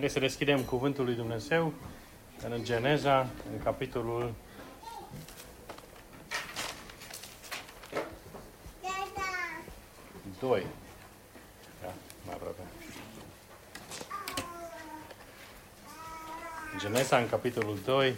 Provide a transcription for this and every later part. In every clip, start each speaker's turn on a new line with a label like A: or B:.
A: Haideți să deschidem Cuvântul lui Dumnezeu în Geneza, în capitolul 2. Da, mai aproape. Genesa, în capitolul 2.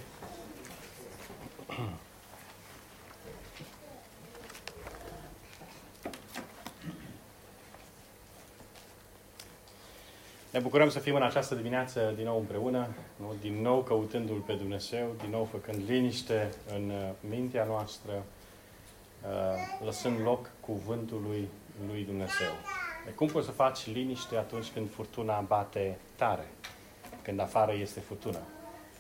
A: Bucurăm să fim în această dimineață din nou împreună, nu? din nou căutându-L pe Dumnezeu, din nou făcând liniște în uh, mintea noastră, uh, lăsând loc cuvântului lui Dumnezeu. De cum poți să faci liniște atunci când furtuna bate tare? Când afară este furtună?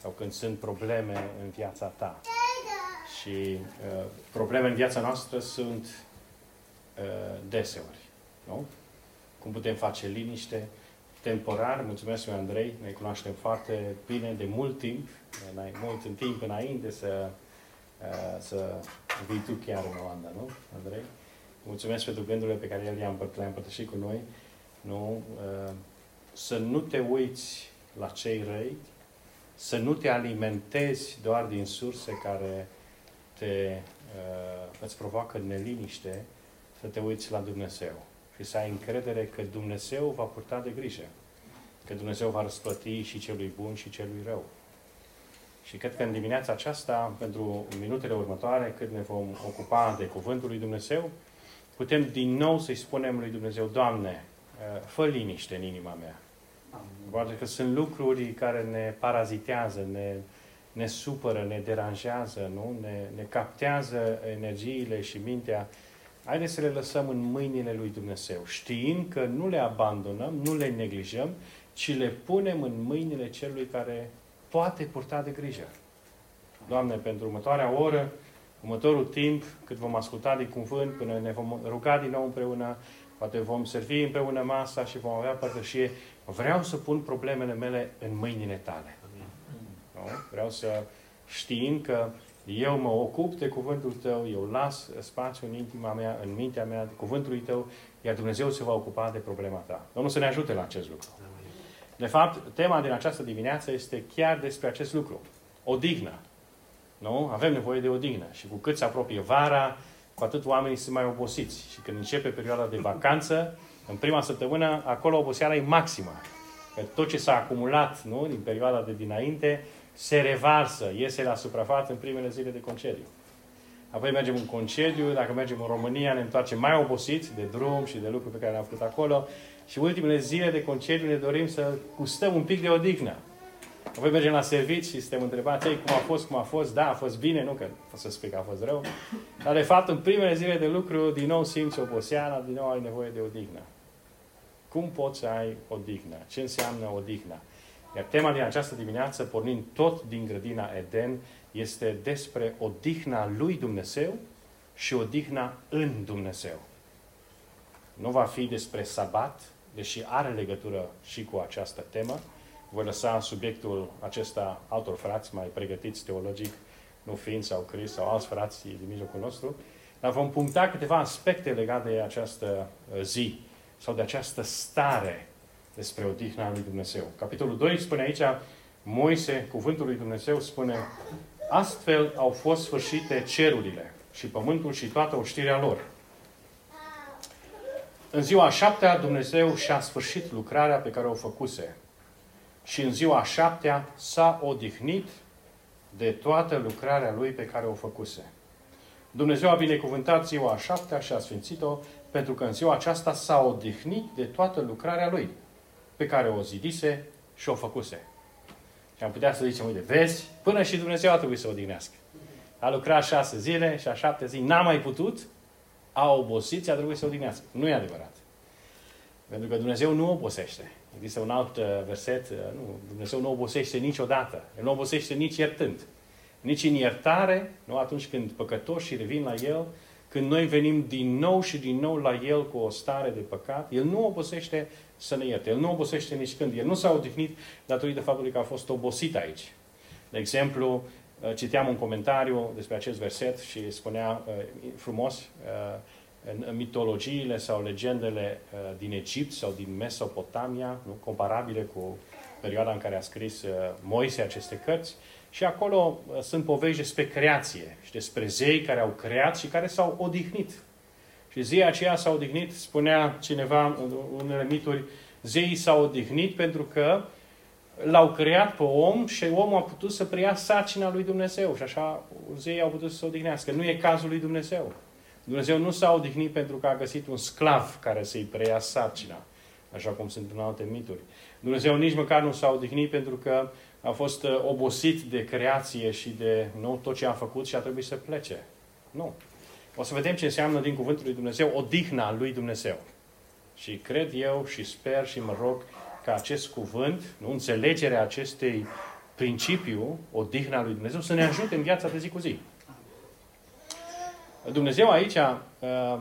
A: Sau când sunt probleme în viața ta? Și uh, probleme în viața noastră sunt uh, deseori. Nu? Cum putem face liniște? Temporar, mulțumesc lui Andrei, ne cunoaștem foarte bine de mult timp, mai mult în timp înainte să, uh, să vii tu chiar în Olanda, nu, Andrei? Mulțumesc pentru gândurile pe care el le-a împărt- împărtășit cu noi. Nu? Uh, să nu te uiți la cei răi, să nu te alimentezi doar din surse care te, uh, îți provoacă neliniște, să te uiți la Dumnezeu și să ai încredere că Dumnezeu va purta de grijă. Că Dumnezeu va răsplăti și celui bun și celui rău. Și cred că în dimineața aceasta, pentru minutele următoare, când ne vom ocupa de Cuvântul lui Dumnezeu, putem din nou să-i spunem lui Dumnezeu, Doamne, uh, fă liniște în inima mea. Poate că sunt lucruri care ne parazitează, ne, ne supără, ne deranjează, nu? Ne, ne captează energiile și mintea Haideți să le lăsăm în mâinile lui Dumnezeu, știind că nu le abandonăm, nu le neglijăm, ci le punem în mâinile celui care poate purta de grijă. Doamne, pentru următoarea oră, următorul timp, cât vom asculta din cuvânt, până ne vom ruga din nou împreună, poate vom servi împreună masa și vom avea părtășie, vreau să pun problemele mele în mâinile tale. Nu? Vreau să știind că eu mă ocup de cuvântul tău, eu las spațiu în intima mea, în mintea mea, de cuvântul tău, iar Dumnezeu se va ocupa de problema ta. Domnul să ne ajute la acest lucru. De fapt, tema din această dimineață este chiar despre acest lucru. Odihnă. Nu? Avem nevoie de odihnă. Și cu cât se apropie vara, cu atât oamenii sunt mai obosiți. Și când începe perioada de vacanță, în prima săptămână, acolo oboseala e maximă. Că tot ce s-a acumulat nu? din perioada de dinainte, se revarsă, iese la suprafață în primele zile de concediu. Apoi mergem în concediu, dacă mergem în România ne întoarcem mai obosiți de drum și de lucruri pe care le-am făcut acolo și ultimele zile de concediu ne dorim să gustăm un pic de odihnă. Apoi mergem la servici și suntem întrebați, ei, cum a fost, cum a fost? Da, a fost bine, nu că pot să spui că a fost rău. Dar, de fapt, în primele zile de lucru, din nou simți oboseala, din nou ai nevoie de odihnă. Cum poți să ai odihnă? Ce înseamnă odihnă? Iar tema din această dimineață, pornind tot din grădina Eden, este despre odihna lui Dumnezeu și odihna în Dumnezeu. Nu va fi despre sabat, deși are legătură și cu această temă. Voi lăsa subiectul acesta altor frați mai pregătiți teologic, nu fiind sau Chris sau alți frați din mijlocul nostru, dar vom puncta câteva aspecte legate de această uh, zi sau de această stare despre odihna lui Dumnezeu. Capitolul 2 spune aici, Moise, cuvântul lui Dumnezeu, spune Astfel au fost sfârșite cerurile și pământul și toată oștirea lor. În ziua a șaptea, Dumnezeu și-a sfârșit lucrarea pe care o făcuse. Și în ziua a șaptea s-a odihnit de toată lucrarea Lui pe care o făcuse. Dumnezeu a binecuvântat ziua a șaptea și a sfințit-o, pentru că în ziua aceasta s-a odihnit de toată lucrarea Lui pe care o zidise și o făcuse. Și am putea să zicem, uite, vezi, până și Dumnezeu a trebuit să o odihnească. A lucrat șase zile și a șapte zi n-a mai putut, a obosit și a trebuit să o odihnească. Nu e adevărat. Pentru că Dumnezeu nu obosește. Există un alt uh, verset, uh, nu, Dumnezeu nu obosește niciodată. El nu obosește nici iertând. Nici în iertare, nu atunci când păcătoșii revin la El, când noi venim din nou și din nou la El cu o stare de păcat, El nu obosește să ne ierte. El nu obosește nici când. El nu s-a odihnit datorită faptului că a fost obosit aici. De exemplu, uh, citeam un comentariu despre acest verset și spunea uh, frumos, uh, în mitologiile sau legendele din Egipt sau din Mesopotamia, nu, comparabile cu perioada în care a scris uh, Moise aceste cărți. Și acolo uh, sunt povești despre creație și despre zei care au creat și care s-au odihnit. Și zeii aceia s-au odihnit, spunea cineva în unele mituri, zeii s-au odihnit pentru că l-au creat pe om și omul a putut să preia sarcina lui Dumnezeu. Și așa zeii au putut să se odihnească. Nu e cazul lui Dumnezeu. Dumnezeu nu s-a odihnit pentru că a găsit un sclav care să-i preia sarcina, așa cum sunt în alte mituri. Dumnezeu nici măcar nu s-a odihnit pentru că a fost uh, obosit de creație și de nu, tot ce a făcut și a trebuit să plece. Nu. O să vedem ce înseamnă din cuvântul lui Dumnezeu odihna lui Dumnezeu. Și cred eu și sper și mă rog ca acest cuvânt, nu, înțelegerea acestei principiu, odihna lui Dumnezeu, să ne ajute în viața de zi cu zi. Dumnezeu aici, uh,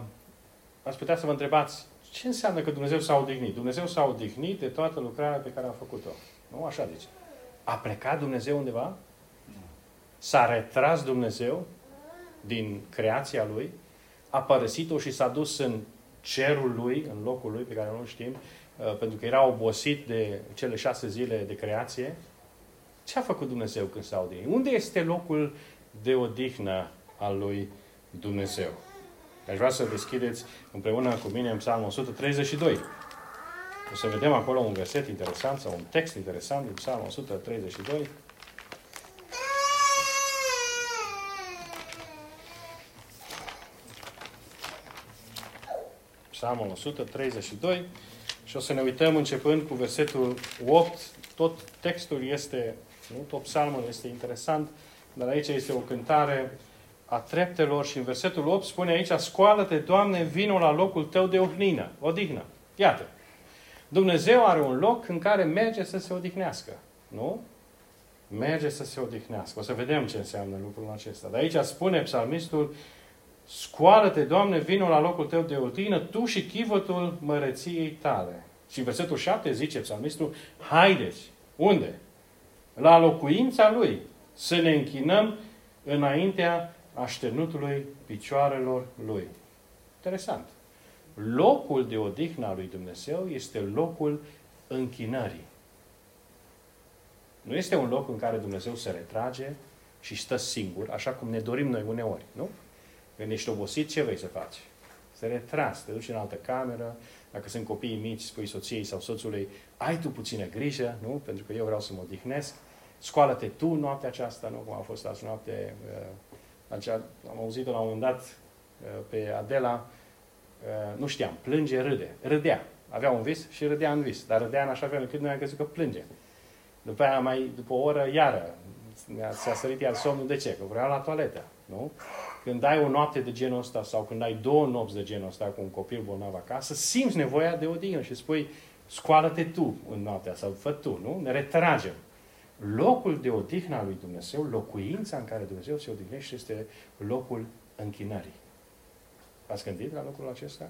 A: ați putea să vă întrebați, ce înseamnă că Dumnezeu s-a odihnit? Dumnezeu s-a odihnit de toată lucrarea pe care a făcut-o. Nu așa zice. A plecat Dumnezeu undeva? S-a retras Dumnezeu din creația Lui? A părăsit-o și s-a dus în cerul Lui, în locul Lui, pe care nu știm, uh, pentru că era obosit de cele șase zile de creație? Ce a făcut Dumnezeu când s-a odihnit? Unde este locul de odihnă al Lui Dumnezeu? Aș vrea să deschideți împreună cu mine în Psalmul 132. O să vedem acolo un verset interesant sau un text interesant din Psalmul 132. Psalmul 132 și o să ne uităm începând cu versetul 8. Tot textul este, nu tot psalmul este interesant, dar aici este o cântare a treptelor și în versetul 8 spune aici, scoală-te, Doamne, vinul la locul tău de ohnină, odihnă. Iată, Dumnezeu are un loc în care merge să se odihnească. Nu? Merge să se odihnească. O să vedem ce înseamnă lucrul acesta. Dar aici spune psalmistul, scoală-te, Doamne, vinul la locul tău de odihnă, tu și chivotul măreției tale. Și în versetul 7 zice psalmistul, haideți. Unde? La locuința Lui. Să ne închinăm înaintea așternutului picioarelor lui. Interesant. Locul de odihnă a lui Dumnezeu este locul închinării. Nu este un loc în care Dumnezeu se retrage și stă singur, așa cum ne dorim noi uneori, nu? Când ești obosit, ce vrei să faci? Să retragi, te duci în altă cameră, dacă sunt copii mici, spui soției sau soțului, ai tu puțină grijă, nu? Pentru că eu vreau să mă odihnesc. Scoală-te tu noaptea aceasta, nu? Cum a fost azi noapte uh, acea, am auzit-o la un moment dat uh, pe Adela, uh, nu știam, plânge, râde. Râdea. Avea un vis și râdea în vis. Dar râdea în așa fel încât noi am crezut că plânge. După aia, mai, după o oră, iară, s-a sărit iar somnul. De ce? Că vrea la toaletă. Nu? Când ai o noapte de genul ăsta sau când ai două nopți de genul ăsta cu un copil bolnav acasă, simți nevoia de odihnă și spui, scoală-te tu în noaptea sau fă tu, nu? Ne retragem locul de odihnă a lui Dumnezeu, locuința în care Dumnezeu se odihnește, este locul închinării. Ați gândit la locul acesta?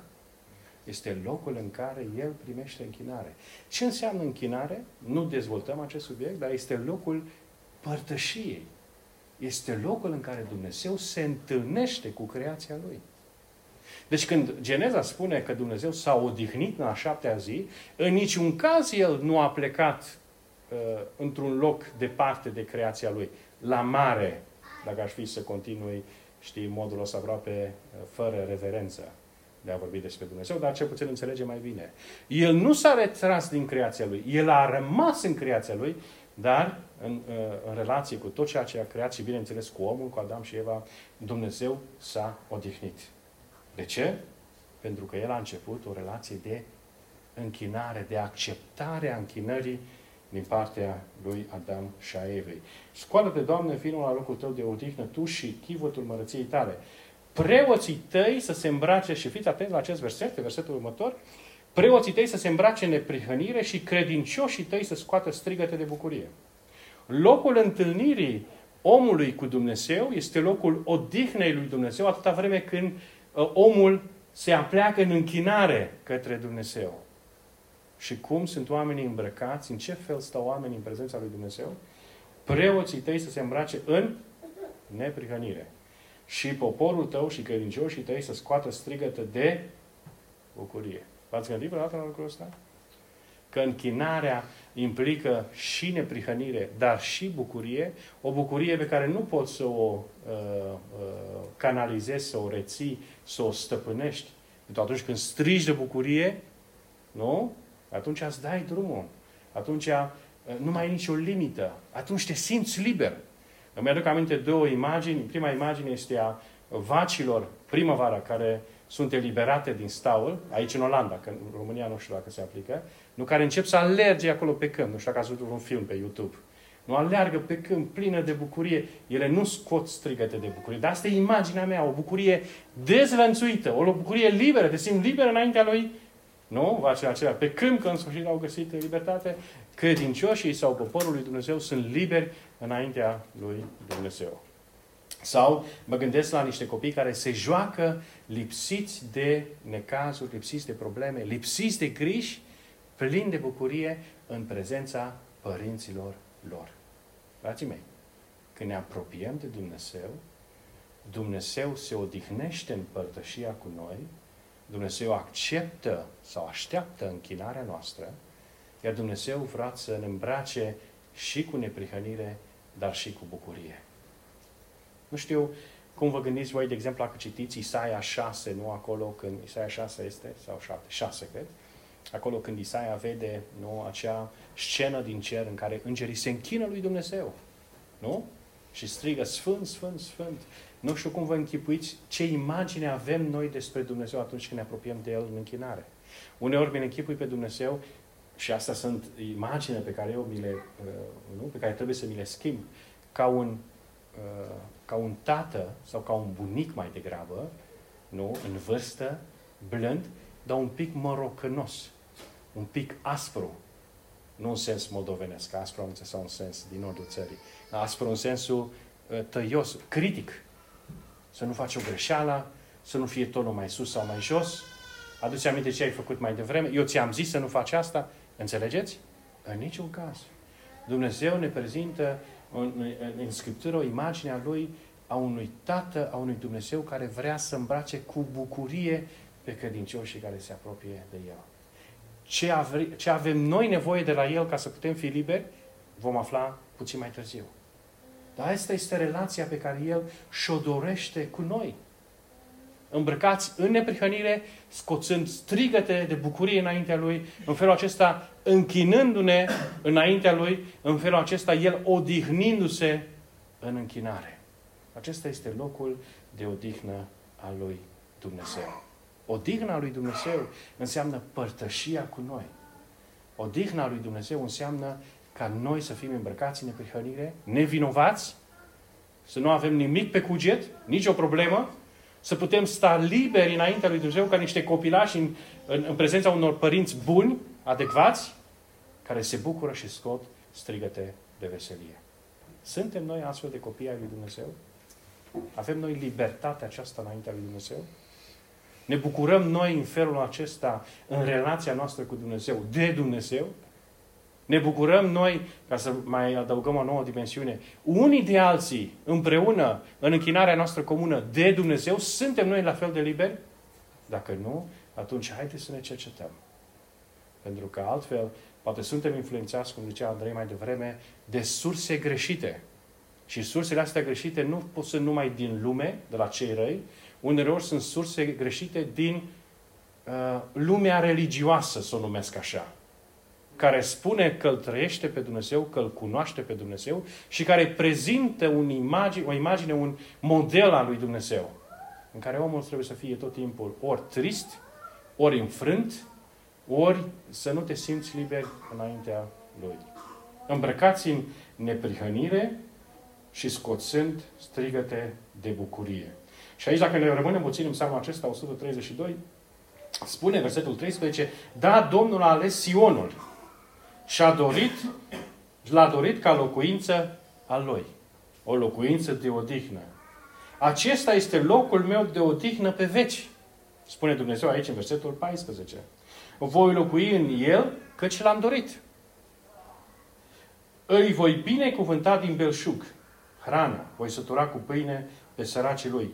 A: Este locul în care El primește închinare. Ce înseamnă închinare? Nu dezvoltăm acest subiect, dar este locul părtășiei. Este locul în care Dumnezeu se întâlnește cu creația Lui. Deci când Geneza spune că Dumnezeu s-a odihnit în a șaptea zi, în niciun caz El nu a plecat uh, într-un loc departe de creația lui. La mare, dacă aș fi să continui, știi, modul ăsta aproape uh, fără reverență de a vorbi despre Dumnezeu, dar cel puțin înțelege mai bine. El nu s-a retras din creația lui, el a rămas în creația lui, dar în, uh, în relație cu tot ceea ce a creat și, bineînțeles, cu omul, cu Adam și Eva, Dumnezeu s-a odihnit. De ce? Pentru că el a început o relație de închinare, de acceptare a închinării din partea lui Adam și a Evei. Scoală-te, Doamne, vinul la locul tău de odihnă, tu și chivotul mărăției tale. Preoții tăi să se îmbrace, și fiți atenți la acest verset, versetul următor, preoții tăi să se îmbrace în neprihănire și credincioșii tăi să scoată strigăte de bucurie. Locul întâlnirii omului cu Dumnezeu este locul odihnei lui Dumnezeu atâta vreme când uh, omul se apleacă în închinare către Dumnezeu și cum sunt oamenii îmbrăcați, în ce fel stau oamenii în prezența lui Dumnezeu, preoții tăi să se îmbrace în neprihănire. Și poporul tău și credincioșii tăi să scoată strigătă de bucurie. V-ați gândit vreodată la lucrul ăsta? că închinarea implică și neprihănire, dar și bucurie, o bucurie pe care nu poți să o uh, uh, canalizezi, să o reții, să o stăpânești. Pentru atunci când strigi de bucurie, nu? Atunci îți dai drumul. Atunci uh, nu mai ai nicio limită. Atunci te simți liber. Îmi aduc aminte două imagini. Prima imagine este a vacilor primăvara care sunt eliberate din staul, aici în Olanda, că în România nu știu dacă se aplică, nu care încep să alerge acolo pe câmp. Nu știu dacă ați văzut un film pe YouTube. Nu alergă pe câmp plină de bucurie. Ele nu scot strigăte de bucurie. Dar asta e imaginea mea, o bucurie dezvănțuită, o bucurie liberă, te simți liber înaintea lui. Nu? Vacile acelea pe câmp, că în sfârșit au găsit libertate. Credincioșii sau poporul lui Dumnezeu sunt liberi înaintea lui Dumnezeu. Sau mă gândesc la niște copii care se joacă lipsiți de necazuri, lipsiți de probleme, lipsiți de griji, plini de bucurie în prezența părinților lor. Frații mei, când ne apropiem de Dumnezeu, Dumnezeu se odihnește în părtășia cu noi, Dumnezeu acceptă sau așteaptă închinarea noastră, iar Dumnezeu vrea să ne îmbrace și cu neprihănire, dar și cu bucurie. Nu știu cum vă gândiți voi, de exemplu, dacă citiți Isaia 6, nu acolo când Isaia 6 este, sau 7, 6, cred, acolo când Isaia vede nu, acea scenă din cer în care îngerii se închină lui Dumnezeu. Nu? Și strigă Sfânt, Sfânt, Sfânt. Nu știu cum vă închipuiți ce imagine avem noi despre Dumnezeu atunci când ne apropiem de El în închinare. Uneori mi închipui pe Dumnezeu și astea sunt imagine pe care eu mi le, uh, nu? pe care trebuie să mi le schimb, ca un Uh, ca un tată sau ca un bunic mai degrabă, nu, în vârstă, blând, dar un pic morocănos, un pic aspru. Nu în sens moldovenesc, aspru am sau în sens din nordul țării. Aspru în sensul uh, tăios, critic. Să nu faci o greșeală, să nu fie tonul mai sus sau mai jos. Aduți aminte ce ai făcut mai devreme. Eu ți-am zis să nu faci asta. Înțelegeți? În niciun caz. Dumnezeu ne prezintă în, în Scriptură o imagine a lui a unui Tată, a unui Dumnezeu care vrea să îmbrace cu bucurie pe credincioșii care se apropie de El. Ce, ave, ce avem noi nevoie de la El ca să putem fi liberi, vom afla puțin mai târziu. Dar asta este relația pe care El și-o dorește cu noi îmbrăcați în neprihănire, scoțând strigăte de bucurie înaintea Lui, în felul acesta închinându-ne înaintea Lui, în felul acesta El odihnindu-se în închinare. Acesta este locul de odihnă al Lui Dumnezeu. Odihna lui Dumnezeu înseamnă părtășia cu noi. Odihna lui Dumnezeu înseamnă ca noi să fim îmbrăcați în neprihănire, nevinovați, să nu avem nimic pe cuget, nicio problemă, să putem sta liberi înaintea lui Dumnezeu ca niște copilași în, în, în prezența unor părinți buni, adecvați, care se bucură și scot strigăte de veselie. Suntem noi astfel de copii ai lui Dumnezeu? Avem noi libertatea aceasta înaintea lui Dumnezeu? Ne bucurăm noi în felul acesta în relația noastră cu Dumnezeu, de Dumnezeu? Ne bucurăm noi, ca să mai adăugăm o nouă dimensiune, unii de alții, împreună, în închinarea noastră comună de Dumnezeu, suntem noi la fel de liberi? Dacă nu, atunci haideți să ne cercetăm. Pentru că altfel, poate suntem influențați, cum zicea Andrei mai devreme, de surse greșite. Și sursele astea greșite nu pot să numai din lume, de la cei răi, uneori sunt surse greșite din uh, lumea religioasă, să o numesc așa care spune că îl trăiește pe Dumnezeu, că îl cunoaște pe Dumnezeu și care prezintă un imagine, o imagine, un model al lui Dumnezeu, în care omul trebuie să fie tot timpul ori trist, ori înfrânt, ori să nu te simți liber înaintea lui. Îmbrăcați în neprihănire și scoțând strigăte de bucurie. Și aici, dacă ne rămânem puțin în seama acesta, 132, spune versetul 13, da, Domnul a ales Sionul, și-a dorit, l-a dorit ca locuință a lui. O locuință de odihnă. Acesta este locul meu de odihnă pe veci. Spune Dumnezeu aici în versetul 14. Voi locui în el căci l-am dorit. Îi voi binecuvânta din belșug. Hrană. Voi sătura cu pâine pe săracii lui.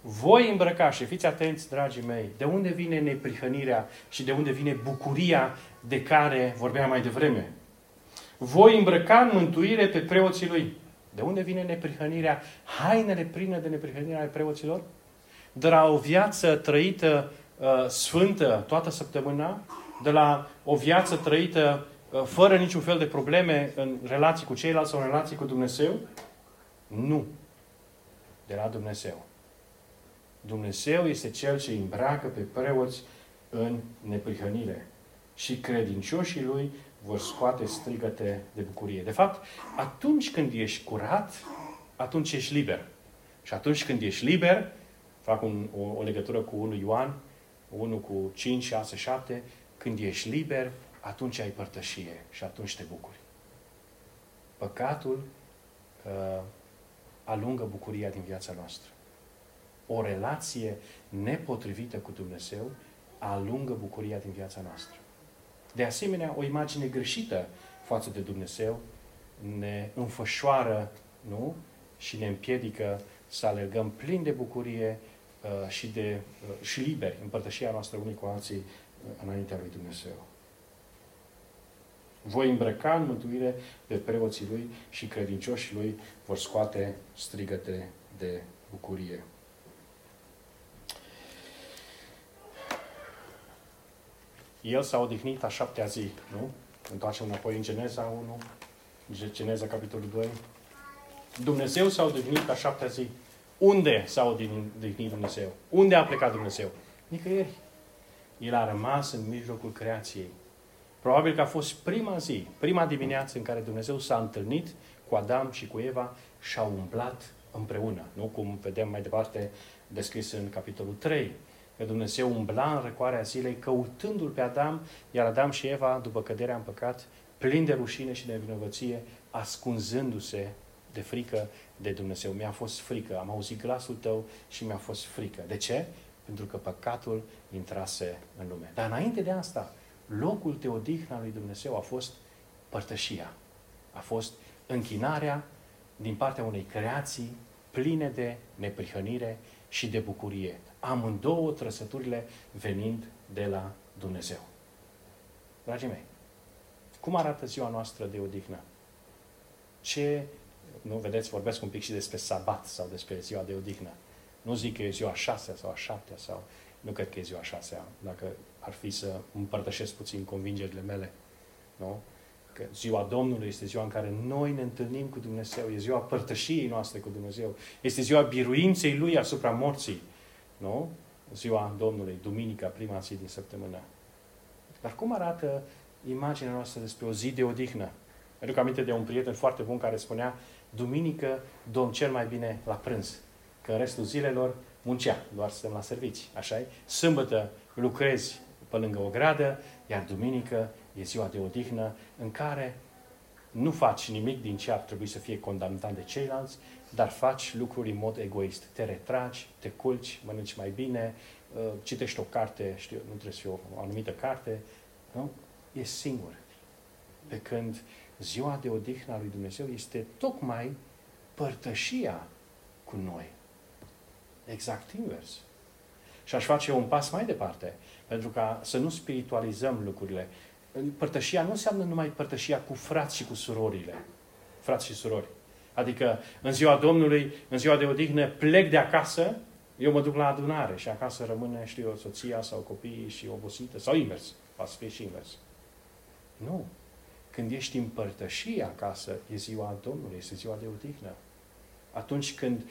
A: voi îmbrăca și fiți atenți, dragii mei, de unde vine neprihănirea și de unde vine bucuria de care vorbeam mai devreme. Voi îmbrăca în mântuire pe preoții lui. De unde vine neprihănirea? Hainele pline de neprihănire ale preoților? De la o viață trăită uh, sfântă toată săptămâna, de la o viață trăită uh, fără niciun fel de probleme în relații cu ceilalți sau în relații cu Dumnezeu? Nu. De la Dumnezeu. Dumnezeu este Cel ce îmbracă pe preoți în neprihănire. Și credincioșii Lui vor scoate strigăte de bucurie. De fapt, atunci când ești curat, atunci ești liber. Și atunci când ești liber, fac un, o, o legătură cu 1 Ioan, 1 cu 5, 6, 7, când ești liber, atunci ai părtășie și atunci te bucuri. Păcatul uh, alungă bucuria din viața noastră. O relație nepotrivită cu Dumnezeu alungă bucuria din viața noastră. De asemenea, o imagine greșită față de Dumnezeu ne înfășoară nu? și ne împiedică să alergăm plin de bucurie uh, și, de, uh, și liberi în părtășia noastră unii cu alții uh, înaintea lui Dumnezeu. Voi îmbrăca în mântuire pe preoții lui și credincioșii lui vor scoate strigăte de bucurie. El s-a odihnit a șaptea zi, nu? Întoarcem înapoi în Geneza 1, Geneza capitolul 2. Dumnezeu s-a odihnit a șaptea zi. Unde s-a odihnit Dumnezeu? Unde a plecat Dumnezeu? Nicăieri. El a rămas în mijlocul creației. Probabil că a fost prima zi, prima dimineață în care Dumnezeu s-a întâlnit cu Adam și cu Eva și au umblat împreună. Nu cum vedem mai departe descris în capitolul 3 că Dumnezeu umbla în răcoarea zilei căutându-l pe Adam, iar Adam și Eva, după căderea în păcat, plini de rușine și de vinovăție, ascunzându-se de frică de Dumnezeu. Mi-a fost frică, am auzit glasul tău și mi-a fost frică. De ce? Pentru că păcatul intrase în lume. Dar înainte de asta, locul de odihnă lui Dumnezeu a fost părtășia. A fost închinarea din partea unei creații pline de neprihănire și de bucurie amândouă trăsăturile venind de la Dumnezeu. Dragii mei, cum arată ziua noastră de odihnă? Ce, nu vedeți, vorbesc un pic și despre sabat sau despre ziua de odihnă. Nu zic că e ziua șasea sau a șaptea sau nu cred că e ziua șasea, dacă ar fi să împărtășesc puțin convingerile mele. Nu? Că ziua Domnului este ziua în care noi ne întâlnim cu Dumnezeu, e ziua părtășiei noastre cu Dumnezeu, este ziua biruinței Lui asupra morții. Nu? Ziua Domnului, duminica, prima zi din săptămână. Dar cum arată imaginea noastră despre o zi de odihnă? Aduc aminte de un prieten foarte bun care spunea duminică domn cel mai bine la prânz, că în restul zilelor muncea, doar stăm la servici, așa -i? Sâmbătă lucrezi pe lângă o gradă, iar duminică e ziua de odihnă în care nu faci nimic din ce ar trebui să fie condamnat de ceilalți, dar faci lucruri în mod egoist. Te retragi, te culci, mănânci mai bine, uh, citești o carte, știu, nu trebuie să fie o, o anumită carte, nu? E singur. Pe când ziua de odihnă a lui Dumnezeu este tocmai părtășia cu noi. Exact invers. Și aș face un pas mai departe, pentru ca să nu spiritualizăm lucrurile. Părtășia nu înseamnă numai părtășia cu frați și cu surorile. Frați și surori. Adică în ziua Domnului, în ziua de odihnă, plec de acasă, eu mă duc la adunare și acasă rămâne, știu soția sau copiii și obosită, sau invers, poate fi și invers. Nu. Când ești în părtășie acasă, e ziua Domnului, este ziua de odihnă. Atunci când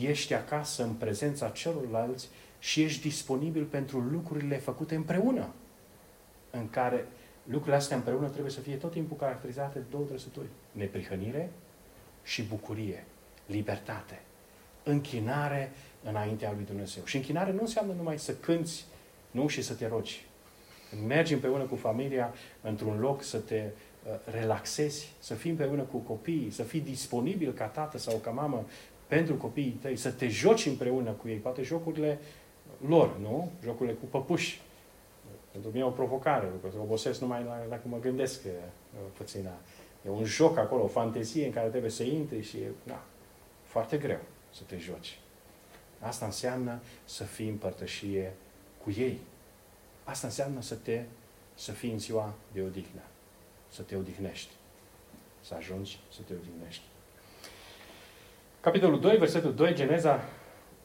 A: ești acasă în prezența celorlalți și ești disponibil pentru lucrurile făcute împreună, în care lucrurile astea împreună trebuie să fie tot timpul caracterizate de două trăsături. Neprihănire și bucurie, libertate, închinare înaintea lui Dumnezeu. Și închinare nu înseamnă numai să cânți, nu, și să te rogi. Când mergi împreună cu familia într-un loc să te uh, relaxezi, să fii împreună cu copiii, să fii disponibil ca tată sau ca mamă pentru copiii tăi, să te joci împreună cu ei, poate jocurile lor, nu? Jocurile cu păpuși. Pentru mine e o provocare, pentru că obosesc numai la, la cum mă gândesc uh, puțin la, E un joc acolo, o fantezie în care trebuie să intri și e na, foarte greu să te joci. Asta înseamnă să fii în părtășie cu ei. Asta înseamnă să te, să fii în ziua de odihnă. Să te odihnești. Să ajungi să te odihnești. Capitolul 2, versetul 2, Geneza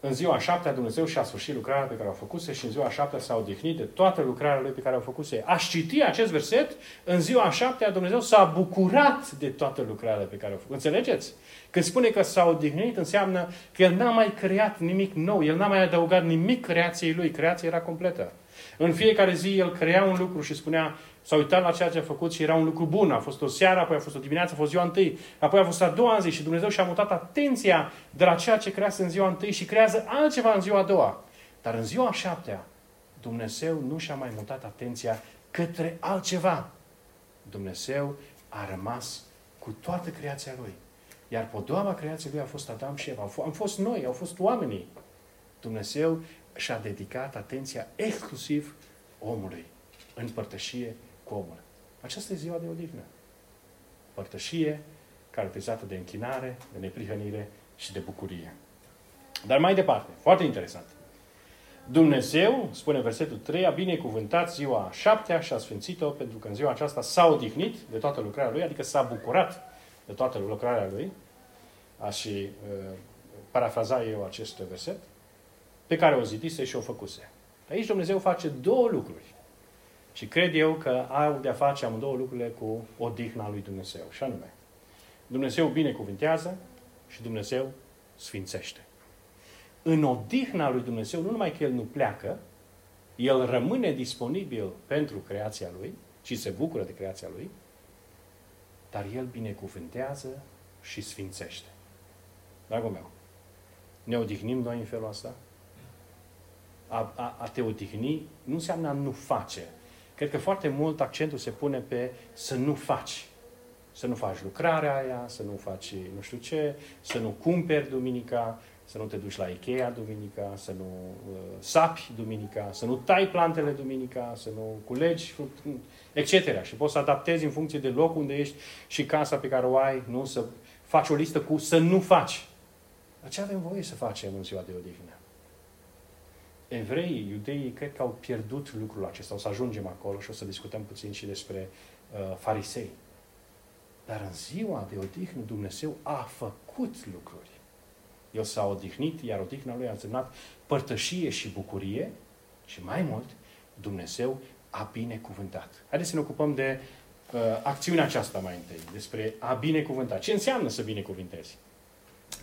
A: în ziua șaptea Dumnezeu și-a sfârșit lucrarea pe care au făcut și în ziua șaptea s-a odihnit de toată lucrarea lui pe care au făcut Aș citi acest verset, în ziua șaptea Dumnezeu s-a bucurat de toată lucrarea pe care au făcut. Înțelegeți? Când spune că s-a odihnit, înseamnă că El n-a mai creat nimic nou, El n-a mai adăugat nimic creației Lui, creația era completă. În fiecare zi El crea un lucru și spunea, S-a uitat la ceea ce a făcut și era un lucru bun. A fost o seară, apoi a fost o dimineață, a fost ziua întâi, apoi a fost a doua zi și Dumnezeu și-a mutat atenția de la ceea ce crease în ziua întâi și creează altceva în ziua a doua. Dar în ziua a șaptea, Dumnezeu nu și-a mai mutat atenția către altceva. Dumnezeu a rămas cu toată creația Lui. Iar podoaba creației Lui a fost Adam și Eva. Am fost noi, au fost oamenii. Dumnezeu și-a dedicat atenția exclusiv omului în părtășie cu omul. Aceasta e ziua de odihnă. Părtășie caracterizată de închinare, de neprihănire și de bucurie. Dar mai departe, foarte interesant. Dumnezeu, spune versetul 3, a binecuvântat ziua a șaptea și a sfințit-o pentru că în ziua aceasta s-a odihnit de toată lucrarea lui, adică s-a bucurat de toată lucrarea lui. Aș și uh, parafraza eu acest verset, pe care o zidise și o făcuse. Aici Dumnezeu face două lucruri. Și cred eu că au de-a face amândouă lucrurile cu odihna lui Dumnezeu. Și anume, Dumnezeu binecuvintează și Dumnezeu sfințește. În odihna lui Dumnezeu, nu numai că El nu pleacă, El rămâne disponibil pentru creația Lui și se bucură de creația Lui, dar El binecuvântează și sfințește. Dragul meu, ne odihnim noi în felul ăsta? A, a, a te odihni nu înseamnă a nu face. Cred că foarte mult accentul se pune pe să nu faci. Să nu faci lucrarea aia, să nu faci nu știu ce, să nu cumperi duminica, să nu te duci la Ikea duminica, să nu uh, sapi duminica, să nu tai plantele duminica, să nu culegi, etc. Și poți să adaptezi în funcție de locul unde ești și casa pe care o ai, nu? Să faci o listă cu să nu faci. Dar ce avem voie să facem în ziua de odihnă? Evreii, iudeii, cred că au pierdut lucrul acesta. O să ajungem acolo și o să discutăm puțin și despre uh, farisei. Dar în ziua de odihnă Dumnezeu a făcut lucruri. El s-a odihnit, iar odihna lui a însemnat părtășie și bucurie și mai mult, Dumnezeu a binecuvântat. Haideți să ne ocupăm de uh, acțiunea aceasta mai întâi, despre a binecuvânta. Ce înseamnă să binecuvântezi?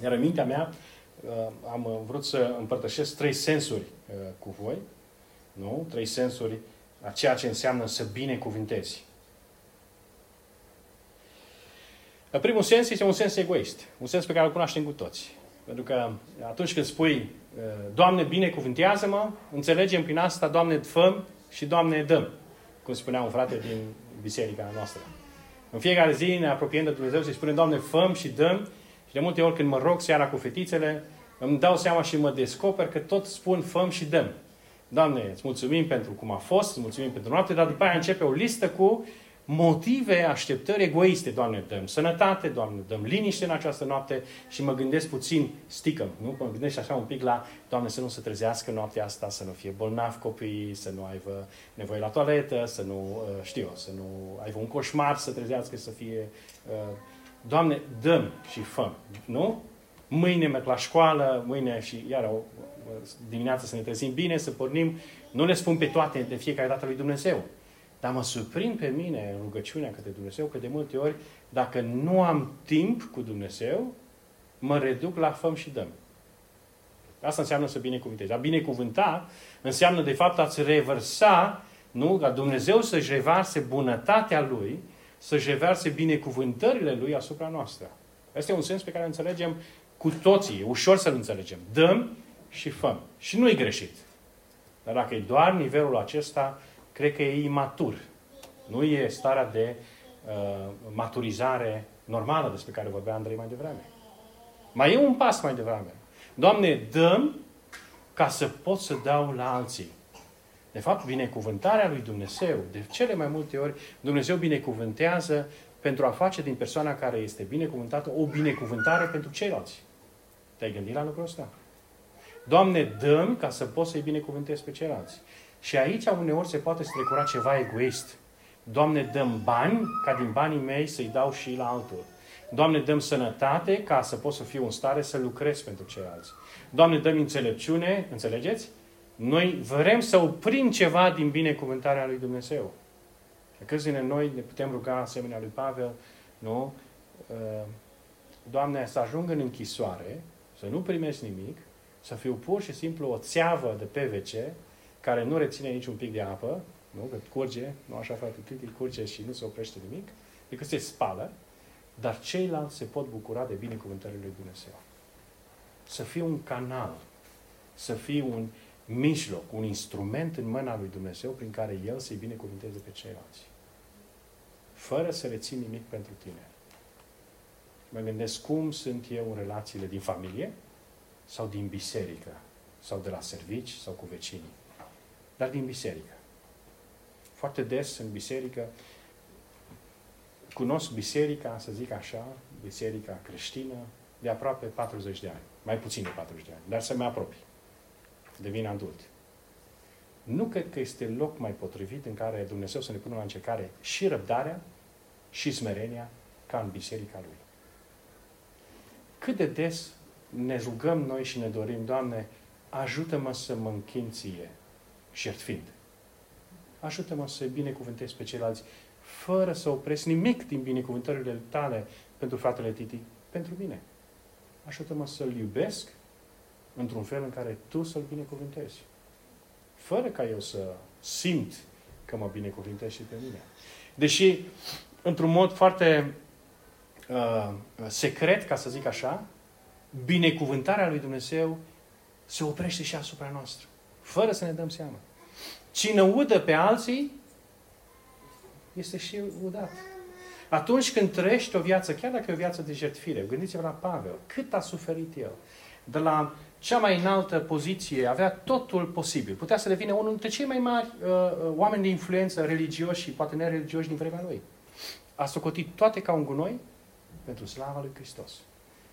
A: Iar în mintea mea Uh, am vrut să împărtășesc trei sensuri uh, cu voi. Nu? Trei sensuri a ceea ce înseamnă să binecuvintezi. Primul sens este un sens egoist. Un sens pe care îl cunoaștem cu toți. Pentru că atunci când spui, uh, Doamne, binecuvintează-mă, înțelegem prin asta, Doamne, făm și Doamne, dăm. Cum spunea un frate din biserica noastră. În fiecare zi ne apropiem de Dumnezeu și spunem, Doamne, făm și dăm și de multe ori când mă rog seara cu fetițele, îmi dau seama și mă descoper că tot spun făm și dăm. Doamne, îți mulțumim pentru cum a fost, îți mulțumim pentru noapte, dar după aia începe o listă cu motive, așteptări egoiste. Doamne, dăm sănătate, Doamne, dăm liniște în această noapte și mă gândesc puțin, stică, nu? Mă gândesc așa un pic la, Doamne, să nu se trezească noaptea asta, să nu fie bolnav copiii, să nu aibă nevoie la toaletă, să nu, uh, știu, să nu aibă un coșmar, să trezească, să fie uh, Doamne, dăm și făm, nu? Mâine merg la școală, mâine și iar o, dimineața să ne trezim bine, să pornim. Nu le spun pe toate de fiecare dată lui Dumnezeu. Dar mă surprind pe mine în rugăciunea către Dumnezeu că de multe ori, dacă nu am timp cu Dumnezeu, mă reduc la făm și dăm. Asta înseamnă să binecuvântezi. Dar binecuvânta înseamnă de fapt a-ți revărsa, nu? Ca Dumnezeu să-și revarse bunătatea Lui să-și reverse binecuvântările Lui asupra noastră. Este un sens pe care îl înțelegem cu toții. E ușor să-l înțelegem. Dăm și făm. Și nu e greșit. Dar dacă e doar nivelul acesta, cred că e imatur. Nu e starea de uh, maturizare normală despre care vorbea Andrei mai devreme. Mai e un pas mai devreme. Doamne, dăm ca să pot să dau la alții. De fapt, binecuvântarea lui Dumnezeu, de cele mai multe ori, Dumnezeu binecuvântează pentru a face din persoana care este binecuvântată o binecuvântare pentru ceilalți. Te-ai gândit la lucrul ăsta? Doamne, dăm ca să poți să-i binecuvântezi pe ceilalți. Și aici uneori se poate strecura ceva egoist. Doamne, dăm bani ca din banii mei să-i dau și la altul. Doamne, dăm sănătate ca să pot să fiu în stare să lucrez pentru ceilalți. Doamne, dăm înțelepciune, înțelegeți? Noi vrem să oprim ceva din binecuvântarea lui Dumnezeu. Câți dintre noi ne putem ruga asemenea lui Pavel, nu? Uh, Doamne, să ajung în închisoare, să nu primesc nimic, să fiu pur și simplu o țeavă de PVC care nu reține niciun pic de apă, nu? Că curge, nu așa frate, Titi, curge și nu se oprește nimic, decât se spală, dar ceilalți se pot bucura de binecuvântările lui Dumnezeu. Să fiu un canal, să fiu un mijloc, un instrument în mâna lui Dumnezeu prin care El să-i binecuvânteze pe ceilalți. Fără să rețin nimic pentru tine. Mă gândesc cum sunt eu în relațiile din familie sau din biserică sau de la servici sau cu vecinii. Dar din biserică. Foarte des în biserică cunosc biserica, să zic așa, biserica creștină, de aproape 40 de ani. Mai puțin de 40 de ani, dar să mă apropii. Devin adult. Nu cred că este loc mai potrivit în care Dumnezeu să ne pună la încercare și răbdarea și smerenia ca în biserica Lui. Cât de des ne rugăm noi și ne dorim, Doamne, ajută-mă să mă închin ție, jertfind. Ajută-mă să binecuvântez pe ceilalți, fără să opresc nimic din binecuvântările tale pentru fratele Titi, pentru mine. Ajută-mă să-l iubesc într-un fel în care tu să-l binecuvântezi. Fără ca eu să simt că mă binecuvântezi și pe mine. Deși, într-un mod foarte uh, secret, ca să zic așa, binecuvântarea lui Dumnezeu se oprește și asupra noastră. Fără să ne dăm seama. Cine udă pe alții, este și udat. Atunci când trăiești o viață, chiar dacă e o viață de jertfire, gândiți-vă la Pavel, cât a suferit el. De la cea mai înaltă poziție, avea totul posibil. Putea să devină unul dintre cei mai mari uh, uh oameni de influență religioși și poate nereligioși din vremea lui. A socotit toate ca un gunoi pentru slava lui Hristos.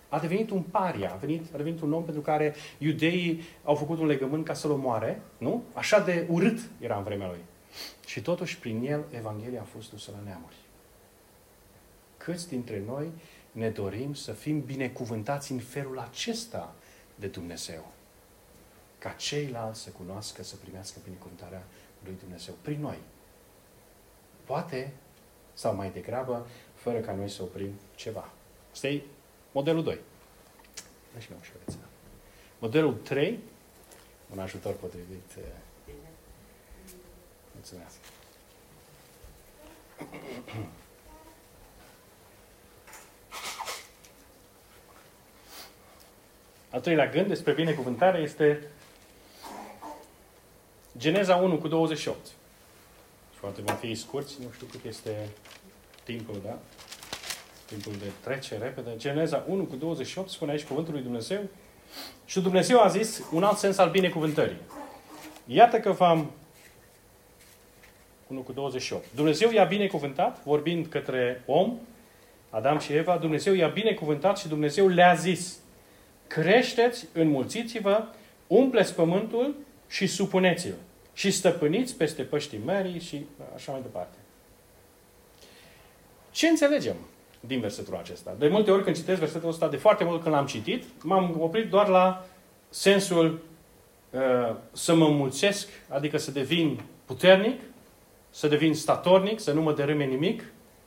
A: A devenit un paria, a, venit, a devenit un om pentru care iudeii au făcut un legământ ca să-l omoare, nu? Așa de urât era în vremea lui. Și totuși, prin el, Evanghelia a fost dusă la neamuri. Câți dintre noi ne dorim să fim binecuvântați în felul acesta de Dumnezeu? Ca ceilalți să cunoască, să primească binecuvântarea lui Dumnezeu prin noi. Poate, sau mai degrabă, fără ca noi să oprim ceva. Asta e modelul 2. Dă și Modelul 3, un ajutor potrivit eh, Mulțumesc. Al treilea gând despre binecuvântare este Geneza 1 cu 28. Și poate vom fi scurți, nu știu cât este timpul, da? Timpul de trece repede. Geneza 1 cu 28 spune aici cuvântul lui Dumnezeu. Și Dumnezeu a zis un alt sens al binecuvântării. Iată că v-am 1 cu 28. Dumnezeu i-a binecuvântat, vorbind către om, Adam și Eva, Dumnezeu i-a binecuvântat și Dumnezeu le-a zis, creșteți, înmulțiți-vă, umpleți pământul și supuneți-l. Și stăpâniți peste păștii mării și așa mai departe. Ce înțelegem din versetul acesta? De multe ori când citesc versetul ăsta, de foarte mult când l-am citit, m-am oprit doar la sensul uh, să mă mulțesc, adică să devin puternic, să devin statornic, să nu mă dărâme nimic,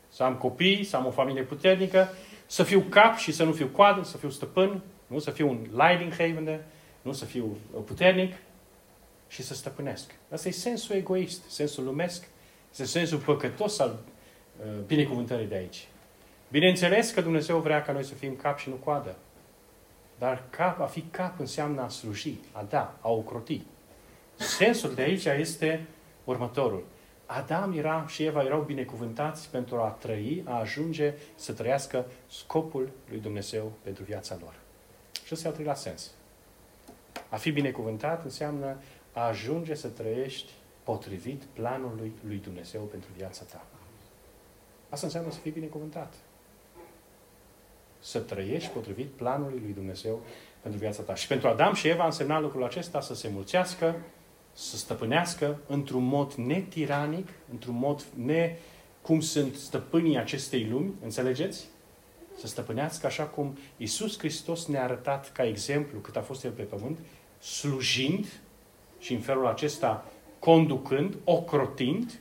A: să am copii, să am o familie puternică, să fiu cap și să nu fiu coadă, să fiu stăpân, nu să fiu un Leidinghavende, nu să fiu puternic și să stăpânesc. Asta e sensul egoist, sensul lumesc, este sensul păcătos al uh, binecuvântării de aici. Bineînțeles că Dumnezeu vrea ca noi să fim cap și nu coadă. Dar cap, a fi cap înseamnă a sluji, a da, a ocroti. Sensul de aici este următorul. Adam era și Eva erau binecuvântați pentru a trăi, a ajunge să trăiască scopul lui Dumnezeu pentru viața lor. Și ăsta e al treilea sens. A fi binecuvântat înseamnă a ajunge să trăiești potrivit planului lui Dumnezeu pentru viața ta. Asta înseamnă să fii binecuvântat. Să trăiești potrivit planului lui Dumnezeu pentru viața ta. Și pentru Adam și Eva însemna lucrul acesta să se mulțească, să stăpânească într-un mod netiranic, într-un mod ne cum sunt stăpânii acestei lumi, înțelegeți? Să stăpânească așa cum Isus Hristos ne-a arătat ca exemplu cât a fost El pe pământ, slujind și în felul acesta conducând, ocrotind,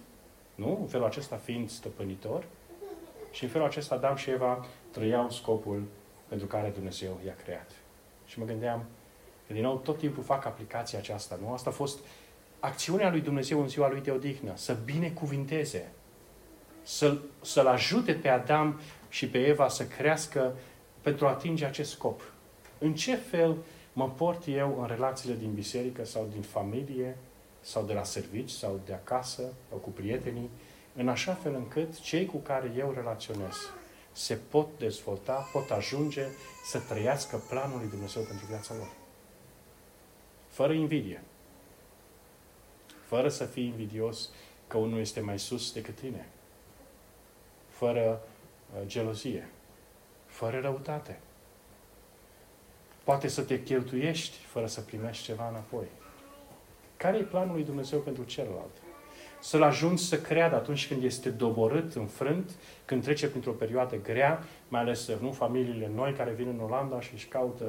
A: nu? În felul acesta fiind stăpânitor. Și în felul acesta Adam și Eva trăiau scopul pentru care Dumnezeu i-a creat. Și mă gândeam că din nou tot timpul fac aplicația aceasta, nu? Asta a fost acțiunea lui Dumnezeu în ziua lui de odihnă, să binecuvinteze, să-l, să-l ajute pe Adam și pe Eva să crească pentru a atinge acest scop. În ce fel mă port eu în relațiile din biserică sau din familie sau de la servici sau de acasă sau cu prietenii, în așa fel încât cei cu care eu relaționez se pot dezvolta, pot ajunge să trăiască planul lui Dumnezeu pentru viața lor. Fără invidie. Fără să fii invidios că unul este mai sus decât tine. Fără uh, gelozie. Fără răutate. Poate să te cheltuiești fără să primești ceva înapoi. Care e planul lui Dumnezeu pentru celălalt? Să-l ajungi să creadă atunci când este doborât, înfrânt, când trece printr-o perioadă grea, mai ales nu familiile noi care vin în Olanda și își caută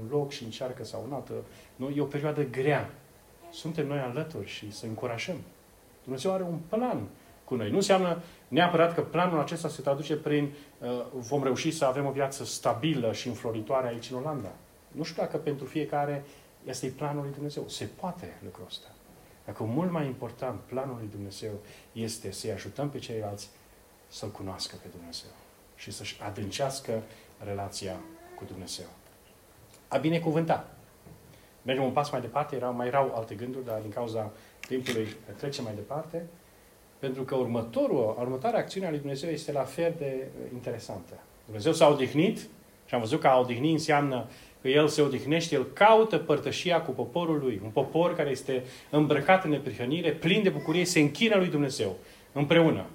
A: un loc și încearcă sau un altă. Nu? E o perioadă grea. Suntem noi alături și să încurajăm. Dumnezeu are un plan cu noi. Nu înseamnă neapărat că planul acesta se traduce prin uh, vom reuși să avem o viață stabilă și înfloritoare aici în Olanda. Nu știu dacă pentru fiecare este planul lui Dumnezeu. Se poate lucrul ăsta. Dacă mult mai important, planul lui Dumnezeu este să-i ajutăm pe ceilalți să-L cunoască pe Dumnezeu și să-și adâncească relația cu Dumnezeu. A binecuvânta. Mergem un pas mai departe, erau, mai erau alte gânduri, dar din cauza timpului trecem mai departe, pentru că următorul, următoarea acțiune a lui Dumnezeu este la fel de interesantă. Dumnezeu s-a odihnit și am văzut că a odihni înseamnă că El se odihnește, El caută părtășia cu poporul Lui. Un popor care este îmbrăcat în neprihănire, plin de bucurie, se închină lui Dumnezeu împreună.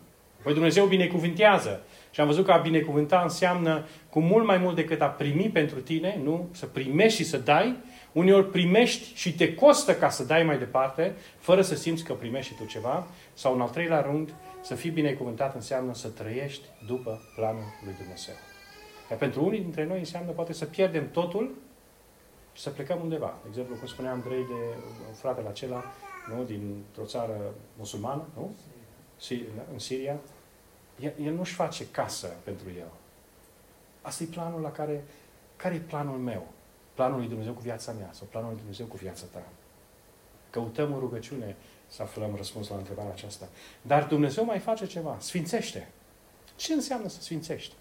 A: Păi Dumnezeu binecuvintează. Și am văzut că a binecuvânta înseamnă cu mult mai mult decât a primi pentru tine, nu? Să primești și să dai. Uneori primești și te costă ca să dai mai departe, fără să simți că primești și tu ceva. Sau în al treilea rând, să fii binecuvântat înseamnă să trăiești după planul lui Dumnezeu. Iar pentru unii dintre noi înseamnă poate să pierdem totul și să plecăm undeva. De exemplu, cum spunea Andrei de fratele acela, nu? dintr-o țară musulmană, nu? în Siria, el, el nu-și face casă pentru el. Asta e planul la care... Care e planul meu? Planul lui Dumnezeu cu viața mea sau planul lui Dumnezeu cu viața ta? Căutăm în rugăciune să aflăm răspuns la întrebarea aceasta. Dar Dumnezeu mai face ceva. Sfințește. Ce înseamnă să sfințești?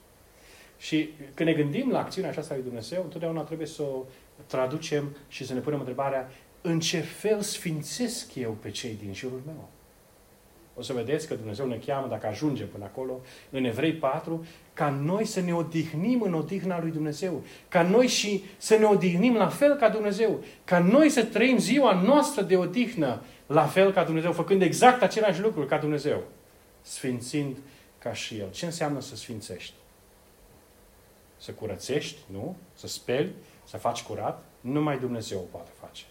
A: Și când ne gândim la acțiunea aceasta lui Dumnezeu, întotdeauna trebuie să o traducem și să ne punem întrebarea în ce fel sfințesc eu pe cei din jurul meu? O să vedeți că Dumnezeu ne cheamă, dacă ajungem până acolo, în Evrei 4, ca noi să ne odihnim în odihna lui Dumnezeu. Ca noi și să ne odihnim la fel ca Dumnezeu. Ca noi să trăim ziua noastră de odihnă la fel ca Dumnezeu, făcând exact același lucruri ca Dumnezeu. Sfințind ca și El. Ce înseamnă să sfințești? Să curățești, nu? Să speli, să faci curat. Numai Dumnezeu o poate face.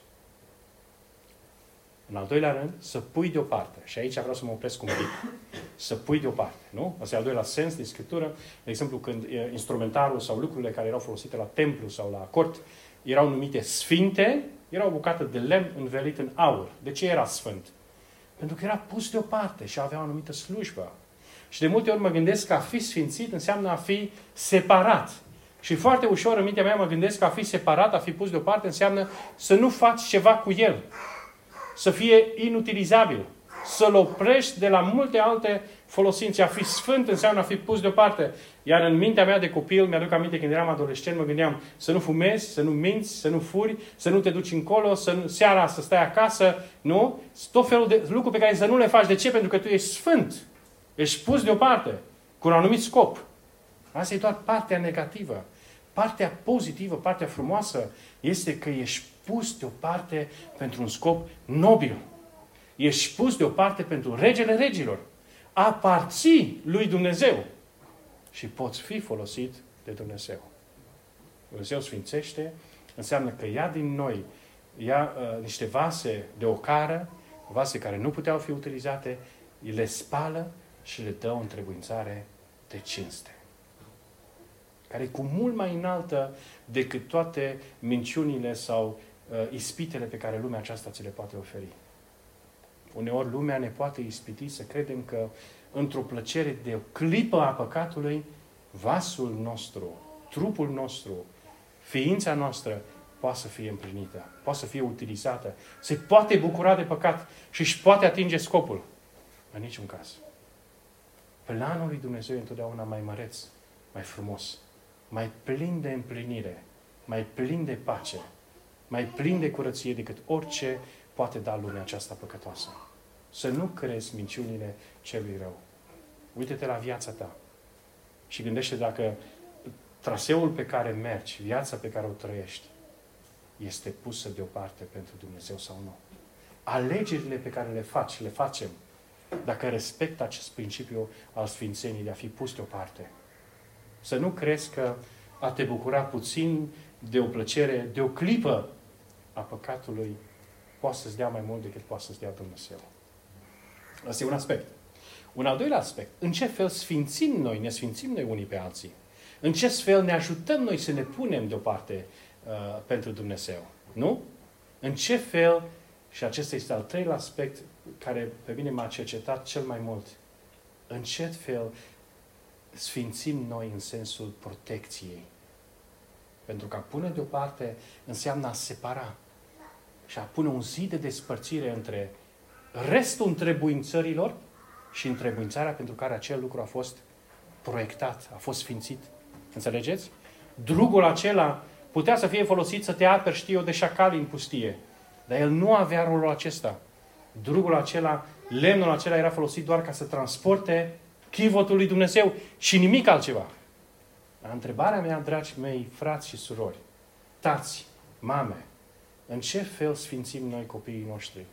A: În al doilea rând, să pui deoparte. Și aici vreau să mă opresc un pic. Să pui deoparte. Nu? Asta e al doilea sens din Scriptură. De exemplu, când instrumentarul sau lucrurile care erau folosite la templu sau la cort erau numite sfinte, era o bucată de lemn învelit în aur. De ce era sfânt? Pentru că era pus deoparte și avea o anumită slujbă. Și de multe ori mă gândesc că a fi sfințit înseamnă a fi separat. Și foarte ușor în mintea mea mă gândesc că a fi separat, a fi pus deoparte, înseamnă să nu faci ceva cu el să fie inutilizabil. Să-l oprești de la multe alte folosințe. A fi sfânt înseamnă a fi pus deoparte. Iar în mintea mea de copil, mi-aduc aminte când eram adolescent, mă gândeam să nu fumezi, să nu minți, să nu furi, să nu te duci încolo, să nu, seara să stai acasă, nu? Tot felul de lucruri pe care să nu le faci. De ce? Pentru că tu ești sfânt. Ești pus deoparte, cu un anumit scop. Asta e doar partea negativă. Partea pozitivă, partea frumoasă, este că ești pus deoparte pentru un scop nobil. Ești pus deoparte pentru regele regilor. Aparții lui Dumnezeu. Și poți fi folosit de Dumnezeu. Dumnezeu sfințește Înseamnă că ia din noi, ia uh, niște vase de ocară, vase care nu puteau fi utilizate, le spală și le dă o întrebuințare de cinste. Care e cu mult mai înaltă decât toate minciunile sau uh, ispitele pe care lumea aceasta ți le poate oferi. Uneori lumea ne poate ispiti să credem că într-o plăcere de o clipă a păcatului, vasul nostru, trupul nostru, ființa noastră poate să fie împlinită, poate să fie utilizată, se poate bucura de păcat și își poate atinge scopul. În niciun caz. Planul lui Dumnezeu e întotdeauna mai măreț, mai frumos, mai plin de împlinire, mai plin de pace, mai plin de curăție decât orice poate da lumea aceasta păcătoasă. Să nu crezi minciunile celui rău. Uite-te la viața ta și gândește dacă traseul pe care mergi, viața pe care o trăiești, este pusă deoparte pentru Dumnezeu sau nu. Alegerile pe care le faci, le facem, dacă respectă acest principiu al Sfințenii de a fi pus deoparte. Să nu crezi că a te bucura puțin de o plăcere, de o clipă a păcatului, poate să-ți dea mai mult decât poate să-ți dea Dumnezeu. Asta e un aspect. Un al doilea aspect. În ce fel sfințim noi, ne sfințim noi unii pe alții? În ce fel ne ajutăm noi să ne punem deoparte uh, pentru Dumnezeu? Nu? În ce fel, și acesta este al treilea aspect care pe mine m-a cercetat cel mai mult, în ce fel sfințim noi în sensul protecției? Pentru că a pune deoparte înseamnă a separa și a pune un zid de despărțire între restul întrebuințărilor și întrebuințarea pentru care acel lucru a fost proiectat, a fost sfințit. Înțelegeți? Drugul acela putea să fie folosit să te aperi, știu eu, de șacali în pustie. Dar el nu avea rolul acesta. Drugul acela, lemnul acela era folosit doar ca să transporte chivotul lui Dumnezeu și nimic altceva. La întrebarea mea, dragi mei, frați și surori, tați, mame, în ce fel sfințim noi copiii noștri?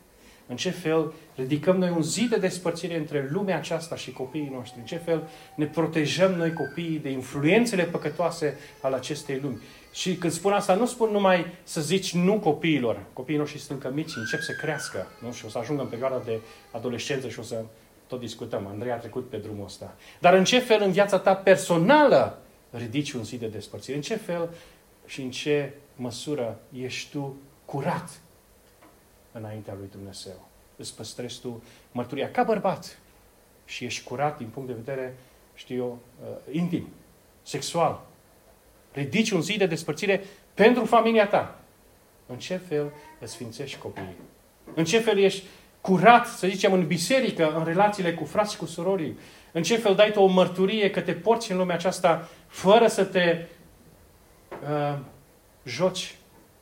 A: În ce fel ridicăm noi un zid de despărțire între lumea aceasta și copiii noștri? În ce fel ne protejăm noi copiii de influențele păcătoase ale acestei lumi? Și când spun asta, nu spun numai să zici nu copiilor. Copiii noștri sunt încă mici, încep să crească. Nu? Și o să ajungă în perioada de adolescență și o să tot discutăm. Andrei a trecut pe drumul ăsta. Dar în ce fel în viața ta personală ridici un zid de despărțire? În ce fel și în ce măsură ești tu curat înaintea lui Dumnezeu. Îți păstrezi tu mărturia ca bărbat și ești curat din punct de vedere, știu eu, uh, intim, sexual. Ridici un zi de despărțire pentru familia ta. În ce fel îți sfințești copiii? În ce fel ești curat, să zicem, în biserică, în relațiile cu frați și cu surorii? În ce fel dai tu o mărturie că te porți în lumea aceasta fără să te uh, joci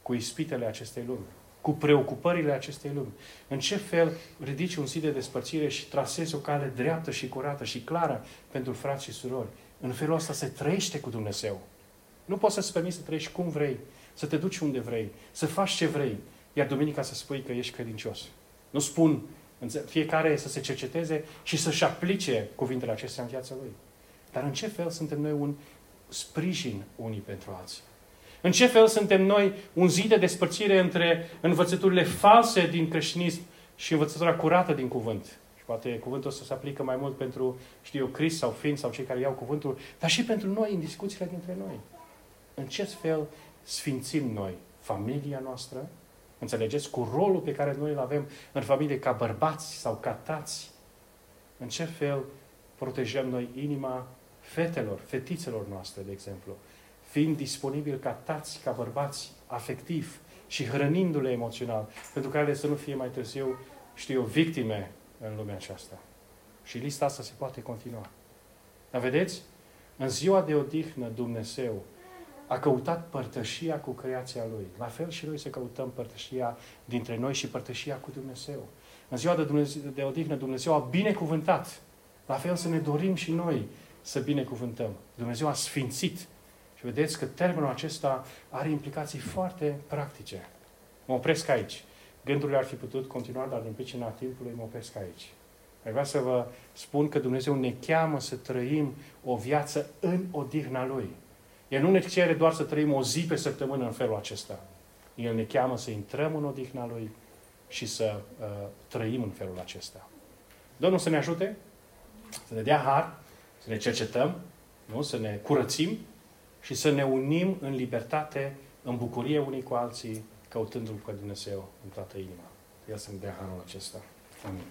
A: cu ispitele acestei lumi? cu preocupările acestei lumi. În ce fel ridici un zid de despărțire și trasezi o cale dreaptă și curată și clară pentru frați și surori. În felul ăsta se trăiește cu Dumnezeu. Nu poți să-ți permiți să trăiești cum vrei, să te duci unde vrei, să faci ce vrei, iar duminica să spui că ești credincios. Nu spun fiecare să se cerceteze și să-și aplice cuvintele acestea în viața lui. Dar în ce fel suntem noi un sprijin unii pentru alții? În ce fel suntem noi un zid de despărțire între învățăturile false din creștinism și învățătura curată din cuvânt? Și poate cuvântul ăsta se aplică mai mult pentru, știu eu, Crist sau Fin sau cei care iau cuvântul, dar și pentru noi, în discuțiile dintre noi. În ce fel sfințim noi familia noastră? Înțelegeți? Cu rolul pe care noi îl avem în familie ca bărbați sau ca tați. În ce fel protejăm noi inima fetelor, fetițelor noastre, de exemplu? Fiind disponibil ca tați, ca bărbați, afectiv și hrănindu-le emoțional, pentru care să nu fie mai târziu, știu eu, victime în lumea aceasta. Și lista asta se poate continua. Dar vedeți? În ziua de odihnă Dumnezeu a căutat părtășia cu creația Lui. La fel și noi să căutăm părtășia dintre noi și părtășia cu Dumnezeu. În ziua de, Dumnezeu, de odihnă Dumnezeu a binecuvântat. La fel să ne dorim și noi să binecuvântăm. Dumnezeu a sfințit și vedeți că termenul acesta are implicații foarte practice. Mă opresc aici. Gândurile ar fi putut continua, dar din pricina timpului mă opresc aici. Aș vrea să vă spun că Dumnezeu ne cheamă să trăim o viață în odihna Lui. El nu ne cere doar să trăim o zi pe săptămână în felul acesta. El ne cheamă să intrăm în odihna Lui și să uh, trăim în felul acesta. Domnul să ne ajute, să ne dea har, să ne cercetăm, nu? să ne curățim și să ne unim în libertate, în bucurie unii cu alții, căutându-L pe Dumnezeu în toată inima. Ia să-mi dea harul acesta. Amin.